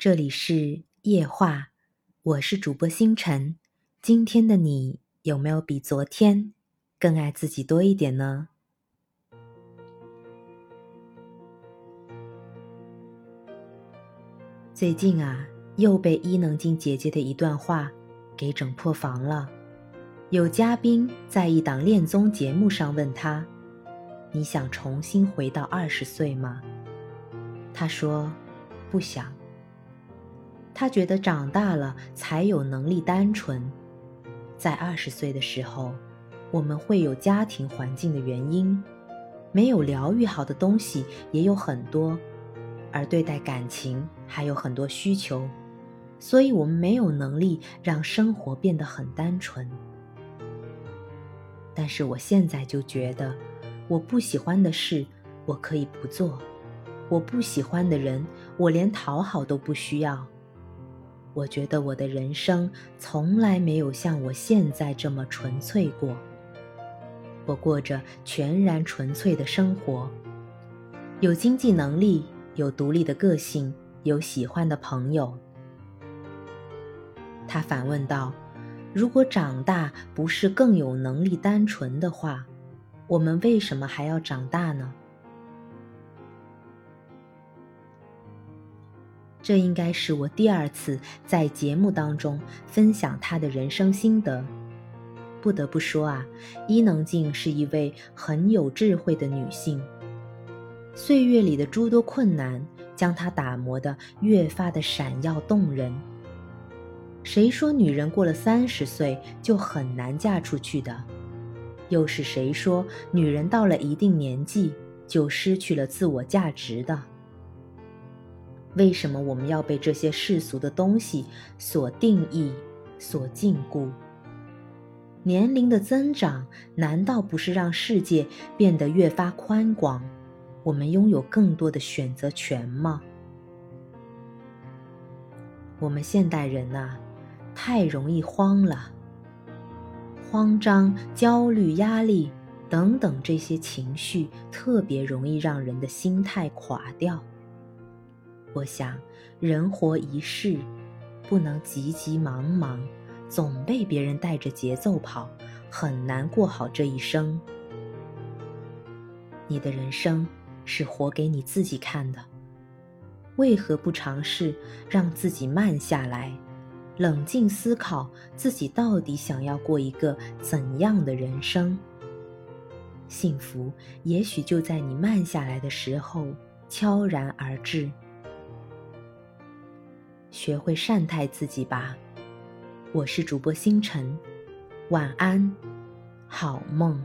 这里是夜话，我是主播星辰。今天的你有没有比昨天更爱自己多一点呢？最近啊，又被伊能静姐姐的一段话给整破防了。有嘉宾在一档恋综节目上问他：“你想重新回到二十岁吗？”他说：“不想。”他觉得长大了才有能力单纯，在二十岁的时候，我们会有家庭环境的原因，没有疗愈好的东西也有很多，而对待感情还有很多需求，所以我们没有能力让生活变得很单纯。但是我现在就觉得，我不喜欢的事我可以不做，我不喜欢的人我连讨好都不需要。我觉得我的人生从来没有像我现在这么纯粹过。我过着全然纯粹的生活，有经济能力，有独立的个性，有喜欢的朋友。他反问道：“如果长大不是更有能力单纯的话，我们为什么还要长大呢？”这应该是我第二次在节目当中分享他的人生心得。不得不说啊，伊能静是一位很有智慧的女性。岁月里的诸多困难，将她打磨得越发的闪耀动人。谁说女人过了三十岁就很难嫁出去的？又是谁说女人到了一定年纪就失去了自我价值的？为什么我们要被这些世俗的东西所定义、所禁锢？年龄的增长难道不是让世界变得越发宽广，我们拥有更多的选择权吗？我们现代人呐，太容易慌了，慌张、焦虑、压力等等这些情绪，特别容易让人的心态垮掉。我想，人活一世，不能急急忙忙，总被别人带着节奏跑，很难过好这一生。你的人生是活给你自己看的，为何不尝试让自己慢下来，冷静思考自己到底想要过一个怎样的人生？幸福也许就在你慢下来的时候悄然而至。学会善待自己吧，我是主播星辰，晚安，好梦。